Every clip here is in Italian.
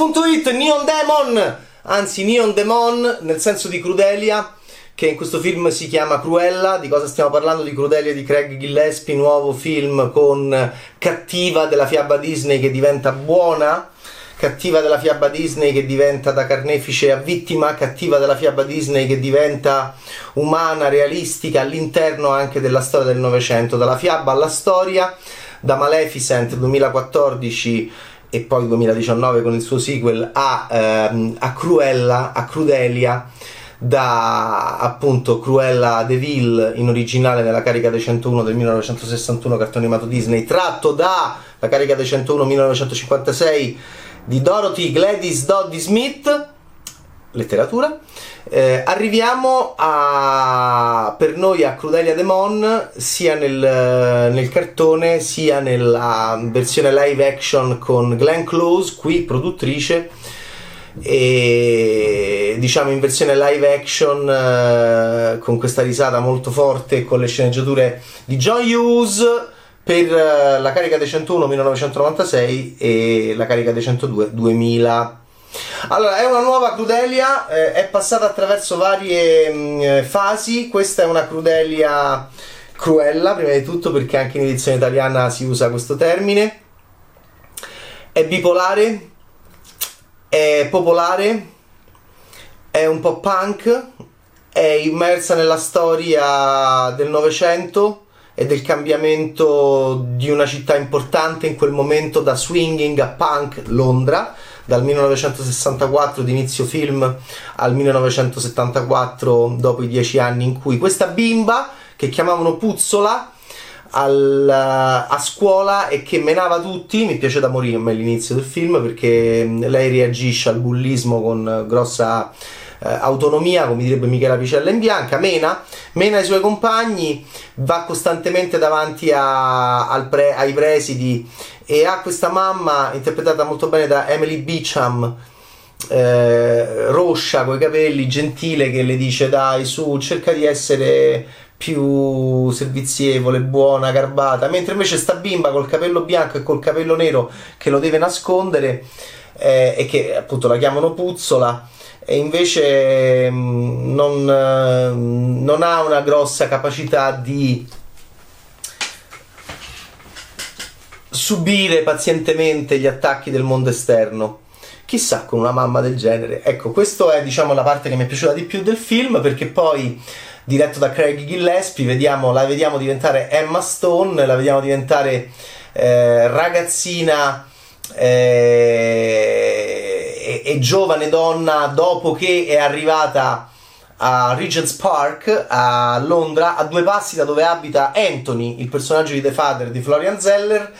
Games.it, Neon Demon, anzi Neon Demon nel senso di Crudelia, che in questo film si chiama Cruella. Di cosa stiamo parlando? Di Crudelia di Craig Gillespie, nuovo film con cattiva della fiaba Disney che diventa buona cattiva della fiaba Disney che diventa da carnefice a vittima, cattiva della fiaba Disney che diventa umana, realistica all'interno anche della storia del Novecento, dalla fiaba alla storia, da Maleficent 2014 e poi 2019 con il suo sequel a, ehm, a Cruella, a Crudelia da appunto Cruella de Vil in originale nella carica dei 101 del 1961 cartone animato Disney tratto da la carica dei 101 1956 di Dorothy Gladys Doddy Smith, letteratura. Eh, arriviamo a, per noi a Crudelia Demon sia nel, nel, cartone sia nella versione live action con Glenn Close, qui produttrice, e diciamo in versione live action eh, con questa risata molto forte con le sceneggiature di John Hughes per eh, la carica dei 101 1996 e la carica dei 102 2000. Allora, è una nuova Crudelia, eh, è passata attraverso varie mh, mm, eh, fasi, questa è una Crudelia cruella, prima di tutto perché anche in edizione italiana si usa questo termine. È bipolare, è popolare, è un po' punk, è immersa nella storia del Novecento e del cambiamento di una città importante in quel momento da swinging a punk Londra dal 1964 di inizio film al 1974 dopo i dieci anni in cui questa bimba che chiamavano Puzzola al, a scuola e che menava tutti mi piace da morire l'inizio del film perché lei reagisce al bullismo con grossa autonomia, come direbbe Michela Picella in bianca, mena, mena i suoi compagni, va costantemente davanti a, pre, ai presidi e ha questa mamma interpretata molto bene da Emily Beecham. Eh, roscia con i capelli, gentile, che le dice: Dai, su, cerca di essere più servizievole, buona, garbata. Mentre invece sta bimba col capello bianco e col capello nero che lo deve nascondere eh, e che appunto la chiamano puzzola e invece mm, non, eh, non ha una grossa capacità di subire pazientemente gli attacchi del mondo esterno. Chissà con una mamma del genere. Ecco, questa è diciamo la parte che mi è piaciuta di più del film perché poi diretto da Craig Gillespie vediamo, la vediamo diventare Emma Stone, la vediamo diventare eh, ragazzina eh, e, giovane donna dopo che è arrivata a Regent's Park a Londra, a due passi da dove abita Anthony, il personaggio di The Father di Florian Zeller.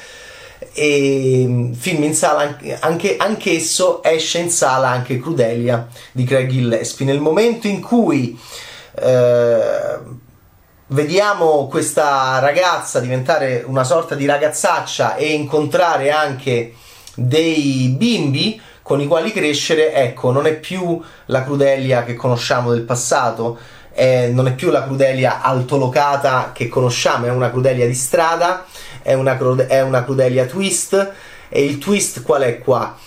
E mm, film in sala anche, anch'esso esce in sala anche Crudelia di Craig Gillespie. Nel momento in cui eh, vediamo questa ragazza diventare una sorta di ragazzaccia e incontrare anche dei bimbi con i quali crescere, ecco, non è più la Crudelia che conosciamo del passato, è, non è più la Crudelia altolocata che conosciamo, è una Crudelia di strada, è una, è una Crudelia twist, e il twist qual è qua?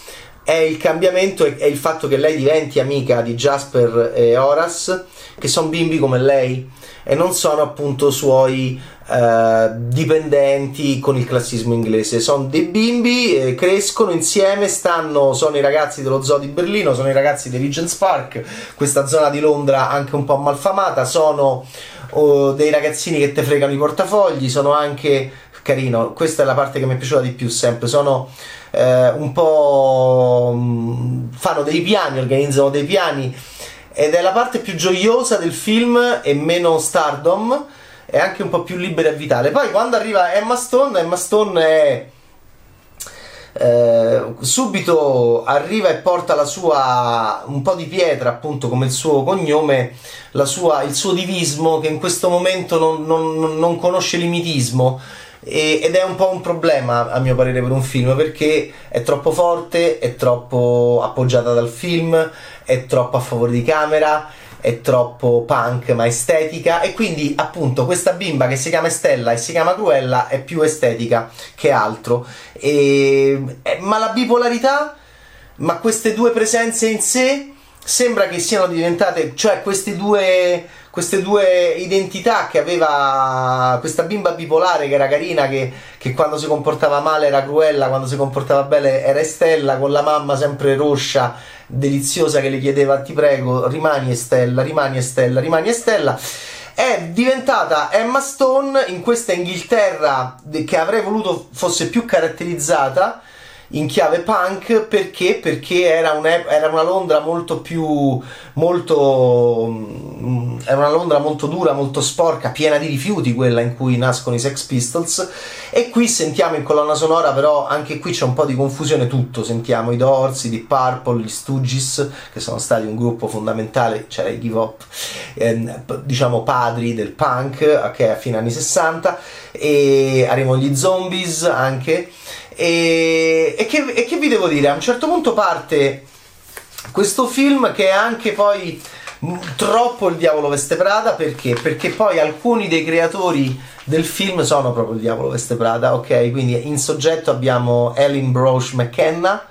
È il cambiamento, è il fatto che lei diventi amica di Jasper e Horace, che sono bimbi come lei e non sono appunto suoi eh, dipendenti con il classismo inglese. Sono dei bimbi, eh, crescono insieme, stanno, sono i ragazzi dello zoo di Berlino, sono i ragazzi di Regent's Park, questa zona di Londra anche un po' malfamata, sono oh, dei ragazzini che te fregano i portafogli, sono anche carino, questa è la parte che mi è piaciuta di più sempre, sono eh, un po' mm, fanno dei piani, organizzano dei piani ed è la parte più gioiosa del film e meno stardom è anche un po' più libera e vitale. Poi quando arriva Emma Stone Emma Stone è eh, subito arriva e porta la sua un po' di pietra appunto come il suo cognome sua, il suo divismo che in questo momento non, non, non conosce limitismo. Ed è un po' un problema a mio parere per un film perché è troppo forte, è troppo appoggiata dal film, è troppo a favore di camera, è troppo punk ma estetica. E quindi appunto questa bimba che si chiama Stella e si chiama Cruella è più estetica che altro. E, ma la bipolarità ma queste due presenze in sé sembra che siano diventate, cioè queste due, queste due identità che aveva questa bimba bipolare che era carina, che, che, quando si comportava male era cruella, quando si comportava bene era Estella, con la mamma sempre roscia, deliziosa che le chiedeva ti prego rimani Estella, rimani Estella, rimani Estella è diventata Emma Stone in questa Inghilterra che avrei voluto fosse più caratterizzata in chiave punk perché? Perché era, un, era una Londra molto più molto mm, era una Londra molto dura, molto sporca, piena di rifiuti, quella in cui nascono i Sex Pistols. E qui sentiamo in colonna sonora però anche qui c'è un po' di confusione tutto, sentiamo i Doors, i Deep Purple, gli Stooges che sono stati un gruppo fondamentale, c'era i Give Up, ehm, diciamo padri del punk che a fine anni 60 e arrivano gli Zombies anche e, e, che, e che vi devo dire? A un certo punto parte questo film che è anche poi troppo il diavolo veste Prada perché? Perché poi alcuni dei creatori del film sono proprio il diavolo veste Prada, ok? Quindi in soggetto abbiamo Ellen Broche McKenna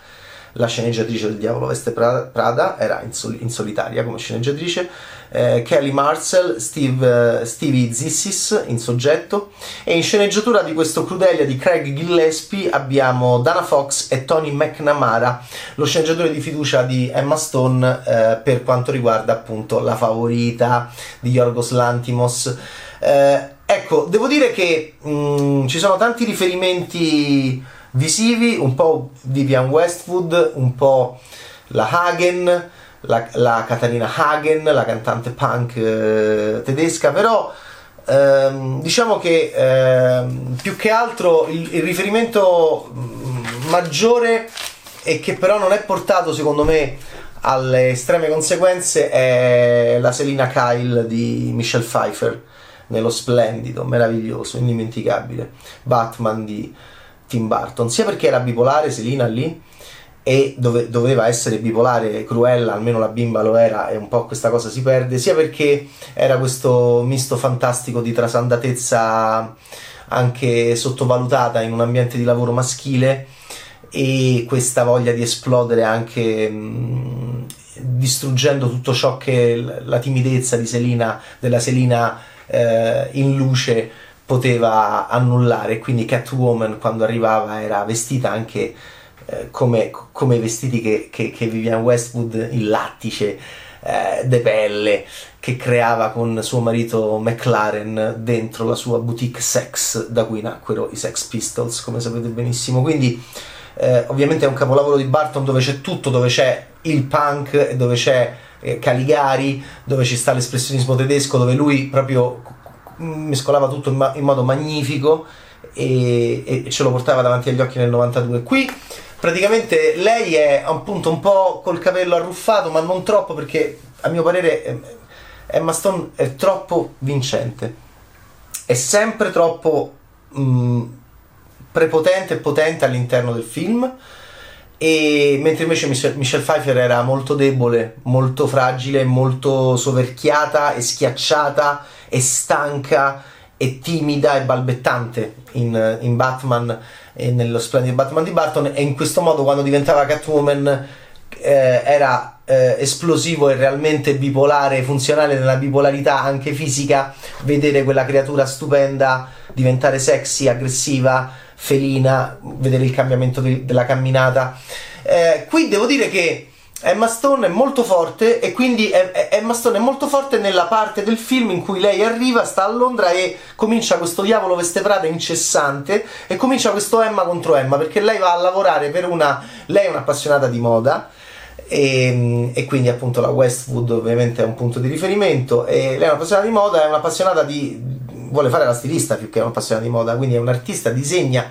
la sceneggiatrice del Diavolo Veste Prada, era in, sol- in solitaria come sceneggiatrice, eh, Kelly Marcel, Steve, uh, Stevie Zissis in soggetto e in sceneggiatura di questo Crudelia di Craig Gillespie abbiamo Dana Fox e Tony McNamara, lo sceneggiatore di fiducia di Emma Stone eh, per quanto riguarda appunto la favorita di Yorgos Lantimos. Eh, ecco, devo dire che mh, mm, ci sono tanti riferimenti visivi, un po' Vivian Westwood, un po' la Hagen, la, la Katarina Hagen, la cantante punk eh, tedesca, però ehm, diciamo che ehm, più che altro il, il riferimento mm, maggiore e che però non è portato secondo me alle estreme conseguenze è la Selina Kyle di Michelle Pfeiffer nello splendido, meraviglioso, indimenticabile Batman di Tim Burton, sia perché era bipolare Selina lì e dove, doveva essere bipolare Cruella, almeno la bimba lo era e un po' questa cosa si perde, sia perché era questo misto fantastico di trasandatezza anche sottovalutata in un ambiente di lavoro maschile e questa voglia di esplodere anche mh, distruggendo tutto ciò che la timidezza di Selina, della Selina eh, in luce poteva annullare. Quindi Catwoman quando arrivava era vestita anche eh, come, i vestiti che, che, che Vivian Westwood in lattice eh, de pelle che creava con suo marito McLaren dentro la sua boutique sex da cui nacquero i Sex Pistols come sapete benissimo quindi eh, ovviamente è un capolavoro di Barton dove c'è tutto dove c'è il punk dove c'è eh, Caligari dove ci sta l'espressionismo tedesco dove lui proprio mescolava tutto in, ma- in modo magnifico e, e, ce lo portava davanti agli occhi nel 92. Qui praticamente lei è appunto un po' col capello arruffato, ma non troppo perché a mio parere Emma Stone è troppo vincente. È sempre troppo mh, prepotente e potente all'interno del film. E mentre invece Michelle Pfeiffer era molto debole, molto fragile, molto soverchiata e schiacciata e stanca e timida e balbettante in, in Batman e nello splendido Batman di Barton e in questo modo quando diventava Catwoman eh, era eh, esplosivo e realmente bipolare, funzionale nella bipolarità anche fisica, vedere quella creatura stupenda diventare sexy, aggressiva, felina, vedere il cambiamento de- della camminata. Eh, qui devo dire che Emma Stone è molto forte e quindi Emma Stone è molto forte nella parte del film in cui lei arriva, sta a Londra e comincia questo diavolo veste prada incessante e comincia questo Emma contro Emma perché lei va a lavorare per una... lei è un'appassionata di moda e, e quindi appunto la Westwood ovviamente è un punto di riferimento e lei è un'appassionata di moda, è un'appassionata di... vuole fare la stilista più che un'appassionata di moda, quindi è un'artista, disegna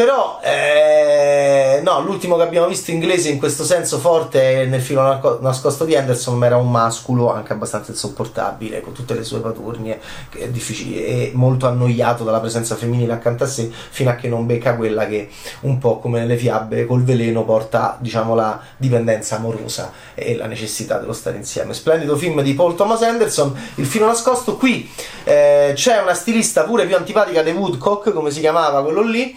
però, eh, no, l'ultimo che abbiamo visto inglese in questo senso forte nel filo nascosto di Anderson, era un masculo anche abbastanza insopportabile, con tutte le sue paturnie, e molto annoiato dalla presenza femminile accanto a sé, fino a che non becca quella che un po' come nelle fiabe col veleno porta, diciamo, la dipendenza amorosa e la necessità dello stare insieme. Splendido film di Paul Thomas Anderson, il filo nascosto. Qui eh, c'è una stilista pure più antipatica di Woodcock, come si chiamava quello lì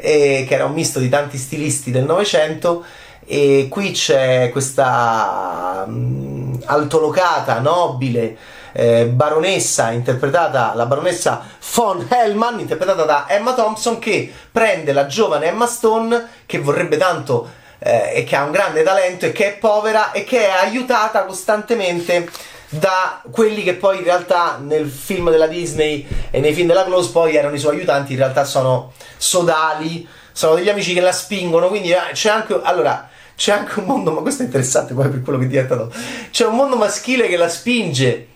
eh, che era un misto di tanti stilisti del Novecento e qui c'è questa mh, altolocata, nobile eh, baronessa interpretata, la baronessa von Hellman interpretata da Emma Thompson che prende la giovane Emma Stone che vorrebbe tanto eh, e che ha un grande talento e che è povera e che è aiutata costantemente da quelli che poi in realtà nel film della Disney e nei film della Close poi erano i suoi aiutanti, in realtà sono sodali, sono degli amici che la spingono, quindi eh, c'è anche allora c'è anche un mondo, ma questo è interessante poi per quello che diventa dopo. C'è un mondo maschile che la spinge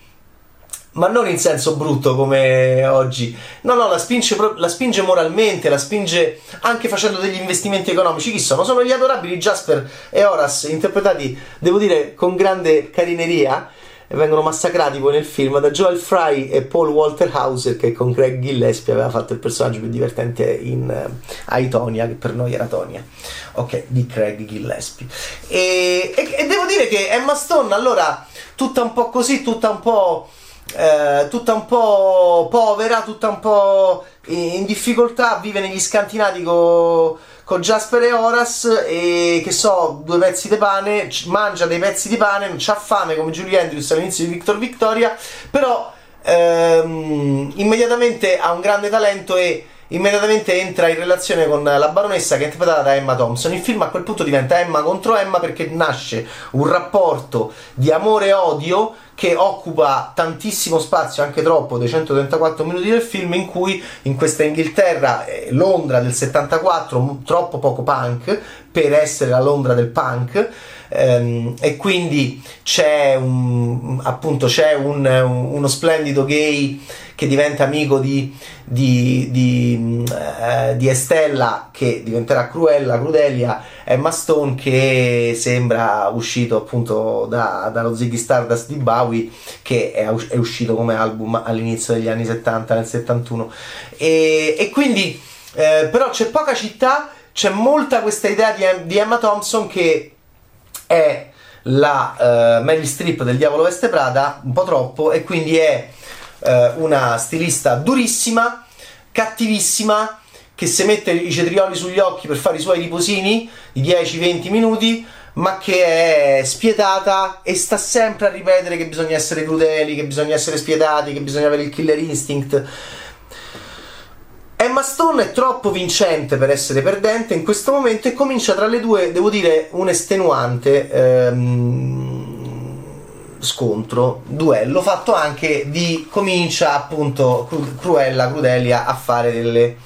ma non in senso brutto come oggi. No, no, la spinge, la spinge, moralmente, la spinge anche facendo degli investimenti economici. Chi sono? Sono gli adorabili Jasper e Horace, interpretati, devo dire, con grande carineria. E vengono massacrati poi nel film da Joel Fry e Paul Walter Hauser, che con Craig Gillespie aveva fatto il personaggio più divertente in uh, Aitonia, che per noi era Tonia. Ok, di Craig Gillespie. E, e, e devo dire che Emma Stone, allora, tutta un po' così, tutta un po' eh, tutta un po' povera, tutta un po' in difficoltà, vive negli scantinati con co Jasper e Horace e che so, due pezzi di pane, mangia dei pezzi di pane, non c'ha fame come Julie Andrews all'inizio di Victor Victoria, però ehm, immediatamente ha un grande talento e immediatamente entra in relazione con la baronessa che è interpretata da Emma Thompson. Il film a quel punto diventa Emma contro Emma perché nasce un rapporto di amore e odio che occupa tantissimo spazio, anche troppo, dei 134 minuti del film, in cui in questa Inghilterra, eh, Londra del 74, troppo poco punk per essere la Londra del punk, ehm, e quindi c'è, un, appunto, c'è un, uno splendido gay che diventa amico di, di, di, eh, di, Estella che diventerà Cruella, Crudelia, Emma Stone che sembra uscito appunto da, dallo Ziggy Stardust di Bowie che è, è, uscito come album all'inizio degli anni 70, nel 71 e, e quindi eh, però c'è poca città, c'è molta questa idea di, Emma Thompson che è la uh, Mary Strip del Diavolo Veste Prada, un po' troppo, e quindi è uh, una stilista durissima, cattivissima, che si mette i cetrioli sugli occhi per fare i suoi riposini di 10-20 minuti, ma che è spietata e sta sempre a ripetere che bisogna essere crudeli, che bisogna essere spietati, che bisogna avere il killer instinct. Emma Stone è troppo vincente per essere perdente in questo momento e comincia tra le due, devo dire, un estenuante ehm, scontro, duello, fatto anche di comincia appunto Cruella, Crudelia a fare delle...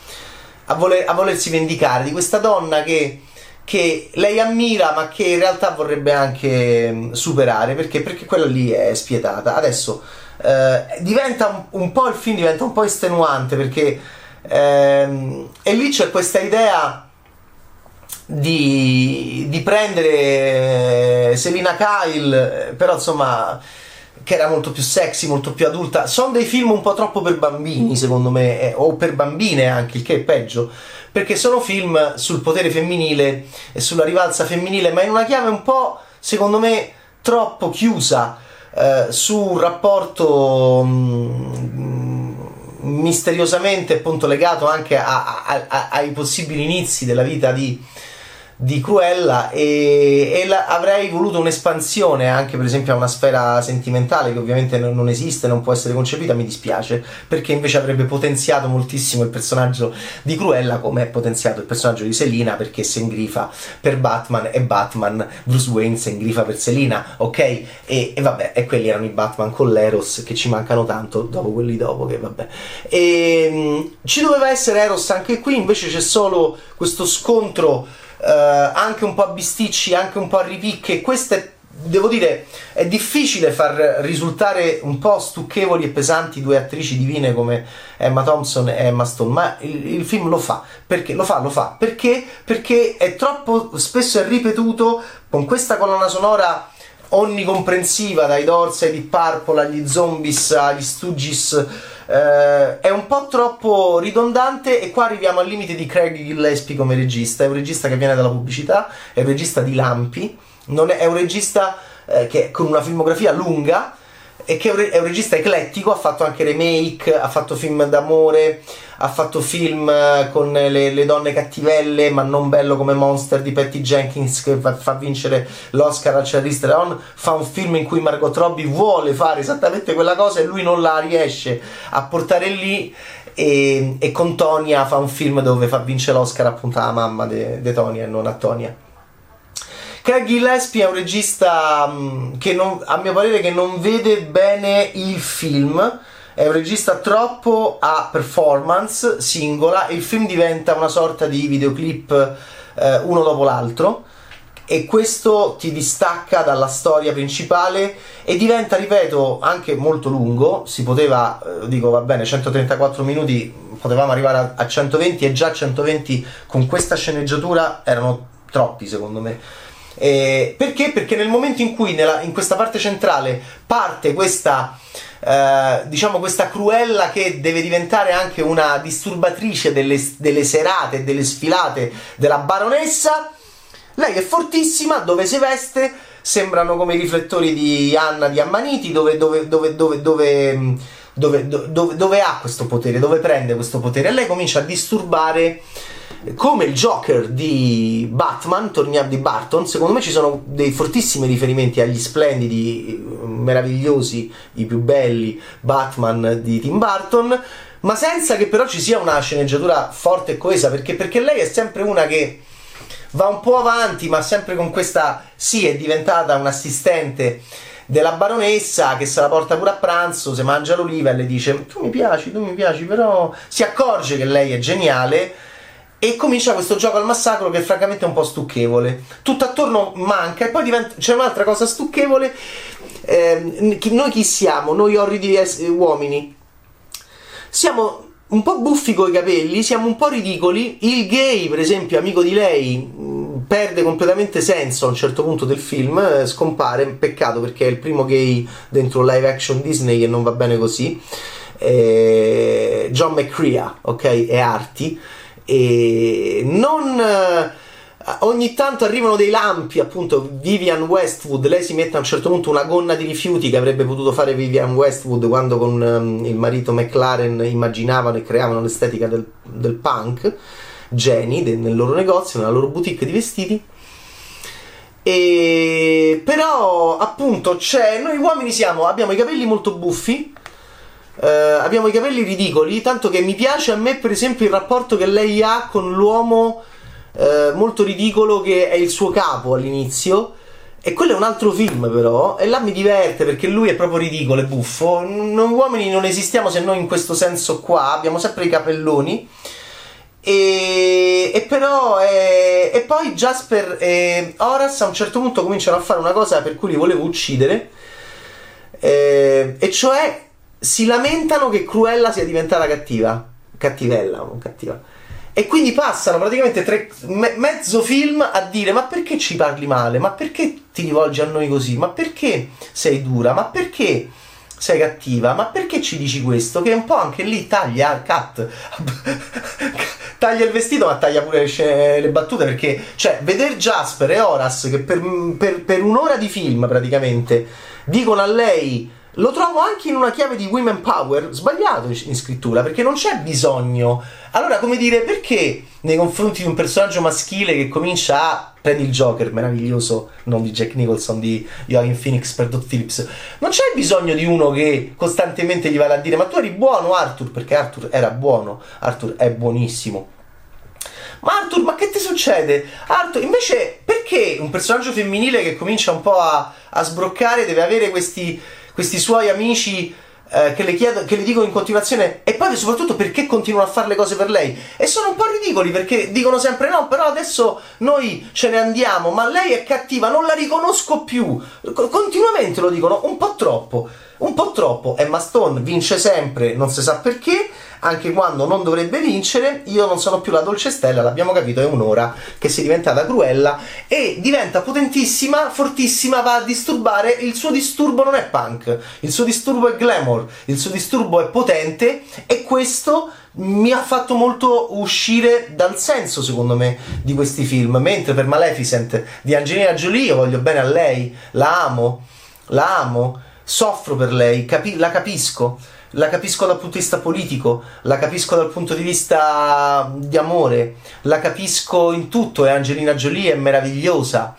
A, voler, a volersi vendicare di questa donna che che lei ammira ma che in realtà vorrebbe anche superare perché, perché quella lì è spietata. Adesso eh, diventa un, un, po' il film diventa un po' estenuante perché Ehm, e lì c'è questa idea di, di prendere Selina Kyle, però insomma che era molto più sexy, molto più adulta. Sono dei film un po' troppo per bambini, secondo me, eh, o per bambine anche, il che è peggio, perché sono film sul potere femminile e sulla rivalsa femminile, ma in una chiave un po', secondo me, troppo chiusa eh, su un rapporto mm, misteriosamente appunto legato anche a, a, a, ai possibili inizi della vita di, di Cruella e, e la, avrei voluto un'espansione anche per esempio a una sfera sentimentale che ovviamente non, non, esiste, non può essere concepita, mi dispiace perché invece avrebbe potenziato moltissimo il personaggio di Cruella come è potenziato il personaggio di Selina perché si ingrifa per Batman e Batman, Bruce Wayne si ingrifa per Selina, ok? E, e vabbè, e quelli erano i Batman con l'Eros che ci mancano tanto dopo quelli dopo che vabbè. E, mh, ci doveva essere Eros anche qui, invece c'è solo questo scontro eh, anche un po' a bisticci, anche un po' a ripicche. Queste, devo dire, è difficile far risultare un po' stucchevoli e pesanti due attrici divine come Emma Thompson e Emma Stone, ma il, il film lo fa. Perché? Lo fa, lo fa. Perché? Perché è troppo spesso è ripetuto con questa colonna sonora onnicomprensiva dai Doors ai Deep Purple agli Zombies agli Stooges eh, è un po' troppo ridondante e qua arriviamo al limite di Craig Gillespie come regista, è un regista che viene dalla pubblicità, è un regista di lampi, è, è, un regista eh, che con una filmografia lunga, e che è un regista eclettico, ha fatto anche remake, ha fatto film d'amore, ha fatto film eh, con le, le, donne cattivelle, ma non bello come Monster di Patty Jenkins che fa, fa vincere l'Oscar al Charlize Theron, fa un film in cui Margot Robbie vuole fare esattamente quella cosa e lui non la riesce a portare lì e, e con Tonia fa un film dove fa vincere l'Oscar appunto alla mamma di Tonia e non a Tonia. Craig Gillespie è un regista mm, che non, a mio parere non vede bene il film è un regista troppo a performance singola e il film diventa una sorta di videoclip eh, uno dopo l'altro e questo ti distacca dalla storia principale e diventa, ripeto, anche molto lungo. Si poteva, eh, dico va bene, 134 minuti, potevamo arrivare a 120 e già 120 con questa sceneggiatura erano troppi secondo me. Eh, perché? Perché nel momento in cui nella, in questa parte centrale parte questa, eh, diciamo questa cruella che deve diventare anche una disturbatrice delle, delle serate, delle sfilate della baronessa, lei è fortissima, dove si veste, sembrano come i riflettori di Anna di Ammaniti, dove, dove, dove, dove, dove dove, dove, dove, ha questo potere, dove prende questo potere. E lei comincia a disturbare come il Joker di Batman, torniamo di Barton, secondo me ci sono dei fortissimi riferimenti agli splendidi, meravigliosi, i più belli Batman di Tim Burton, ma senza che però ci sia una sceneggiatura forte e coesa, perché, perché lei è sempre una che va un po' avanti, ma sempre con questa, sì, è diventata un'assistente della baronessa che se la porta pure a pranzo, se mangia l'oliva e le dice tu mi piaci, tu mi piaci, però si accorge che lei è geniale e comincia questo gioco al massacro che francamente è un po' stucchevole. Tutto attorno manca e poi diventa, c'è un'altra cosa stucchevole. Eh, noi chi siamo? Noi orridi es- uomini. Siamo un po' buffi coi capelli, siamo un po' ridicoli. Il gay, per esempio, amico di lei, mm, perde completamente senso a un certo punto del film, eh, scompare, peccato perché è il primo gay dentro live action Disney e non va bene così. Eh, John McCrea, ok? E Arti e non eh, ogni tanto arrivano dei lampi appunto Vivian Westwood. Lei si mette a un certo punto una gonna di rifiuti che avrebbe potuto fare Vivian Westwood quando con um, il marito McLaren immaginavano e creavano l'estetica del, del punk geni de, nel loro negozio nella loro boutique di vestiti. E però appunto c'è noi uomini siamo abbiamo i capelli molto buffi Uh, abbiamo i capelli ridicoli, tanto che mi piace a me, per esempio, il rapporto che lei ha con l'uomo uh, molto ridicolo che è il suo capo all'inizio. E quello è un altro film, però, e là mi diverte perché lui è proprio ridicolo e buffo. Noi uomini non esistiamo se non in questo senso qua, abbiamo sempre i capelloni. E, e però, è, e poi Jasper e Horace a un certo punto cominciano a fare una cosa per cui li volevo uccidere, eh, e cioè si lamentano che Cruella sia diventata cattiva. Cattivella, non cattiva. E quindi passano praticamente tre, me, mezzo film a dire: Ma perché ci parli male? Ma perché ti rivolgi a noi così? Ma perché sei dura? Ma perché sei cattiva? Ma perché ci dici questo? Che un po' anche lì taglia cut. taglia il vestito, ma taglia pure le, le battute. Perché, cioè, vedere Jasper e Horace che per, per, per un'ora di film praticamente dicono a lei lo trovo anche in una chiave di women power sbagliato in scrittura perché non c'è bisogno. Allora, come dire, perché nei confronti di un personaggio maschile che comincia a prendi il Joker meraviglioso, non di Jack Nicholson, di Joaquin Phoenix per Dot Phillips, non c'è bisogno di uno che costantemente gli va a dire ma tu eri buono Arthur, perché Arthur era buono, Arthur è buonissimo. Ma Arthur, ma che ti succede? Arthur, invece, perché un personaggio femminile che comincia un po' a, a sbroccare deve avere questi questi suoi amici eh, che, le chiedo, che le dicono in continuazione e poi soprattutto perché continuano a fare le cose per lei. E sono un po' ridicoli perché dicono sempre no però adesso noi ce ne andiamo ma lei è cattiva non la riconosco più. Continuamente lo dicono un po' troppo un po' troppo Emma Stone vince sempre non si sa perché anche quando non dovrebbe vincere, io non sono più la dolce stella, l'abbiamo capito, è un'ora che si è diventata cruella e diventa potentissima, fortissima, va a disturbare, il suo disturbo non è punk, il suo disturbo è glamour, il suo disturbo è potente e questo mi ha fatto molto uscire dal senso, secondo me, di questi film. Mentre per Maleficent di Angelina Jolie, io voglio bene a lei, la amo, la amo soffro per lei, capi- la capisco, la capisco dal punto di vista politico, la capisco dal punto di vista di amore, la capisco in tutto e Angelina Jolie è meravigliosa.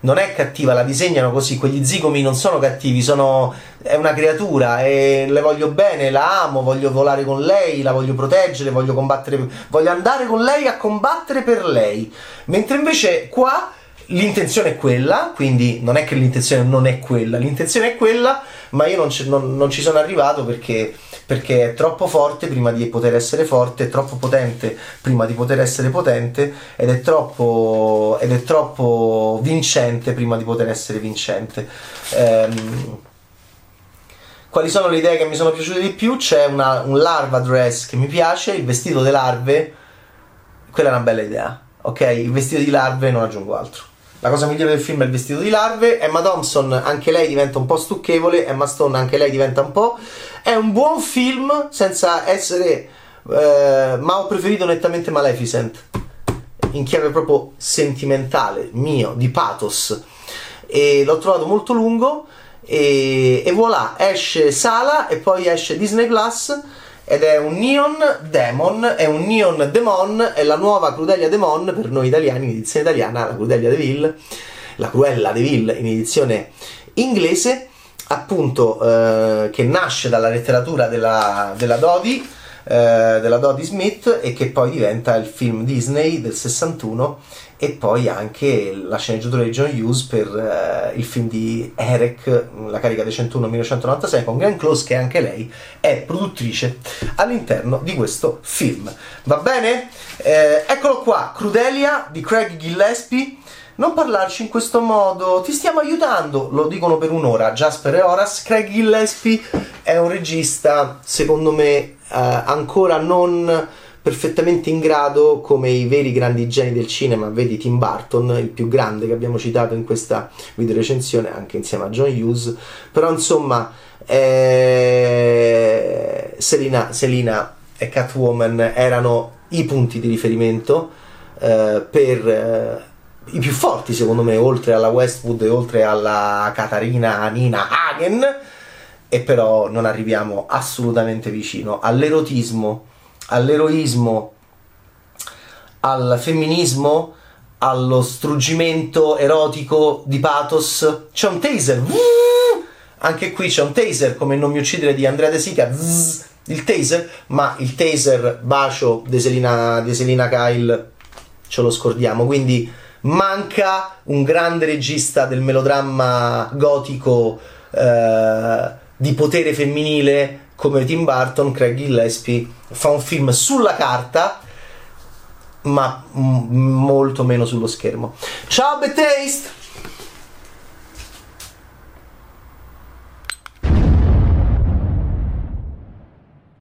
Non è cattiva, la disegnano così, quegli zigomi non sono cattivi, sono, è una creatura e le voglio bene, la amo, voglio volare con lei, la voglio proteggere, voglio combattere, voglio andare con lei a combattere per lei. Mentre invece qua l'intenzione è quella, quindi non è che l'intenzione non è quella, l'intenzione è quella, ma io non ci, non, non ci sono arrivato perché, perché, è troppo forte prima di poter essere forte, è troppo potente prima di poter essere potente ed è troppo, ed è troppo vincente prima di poter essere vincente. Ehm, quali sono le idee che mi sono piaciute di più? C'è una, un larva dress che mi piace, il vestito delle larve, quella è una bella idea. Ok, il vestito di larve non aggiungo altro. La cosa migliore del film è il vestito di larve. Emma Thompson, anche lei diventa un po' stucchevole. Emma Stone, anche lei diventa un po'. È un buon film senza essere. Eh, ma ho preferito nettamente Maleficent. In chiave proprio sentimentale, mio, di pathos. E l'ho trovato molto lungo. E, e voilà, esce Sala e poi esce Disney Plus ed è un Neon Demon, è un Neon Demon, è la nuova Crudelia Demon per noi italiani in edizione italiana, la Crudelia Deville, la Cruella Deville in edizione inglese, appunto eh, che nasce dalla letteratura della, della Dodi, eh, della Dodie Smith e che poi diventa il film Disney del 61 e poi anche la sceneggiatura di John Hughes per uh, il film di Eric, La carica dei 101 1996 con Glenn Close che anche lei è produttrice all'interno di questo film. Va bene? Eh, eccolo qua, Crudelia di Craig Gillespie. Non parlarci in questo modo, ti stiamo aiutando, lo dicono per un'ora. Jasper e Horace, Craig Gillespie è un regista, secondo me, eh, ancora non perfettamente in grado, come i veri grandi geni del cinema, vedi Tim Burton, il più grande che abbiamo citato in questa video recensione, anche insieme a John Hughes, però insomma eh, Selina, Selina e Catwoman erano i punti di riferimento eh, per eh, i più forti secondo me, oltre alla Westwood e oltre alla Katarina Nina Hagen, e però non arriviamo assolutamente vicino all'erotismo all'eroismo, al femminismo, allo struggimento erotico di pathos. C'è un taser. Anche qui c'è un taser, come Non mi uccidere di Andrea De Sica. Il taser, ma il taser bacio di Selina, Kyle ce lo scordiamo. Quindi manca un grande regista del melodramma gotico eh, di potere femminile come Tim Burton, Craig Gillespie fa un film sulla carta ma m- molto meno sullo schermo. Ciao Betaste!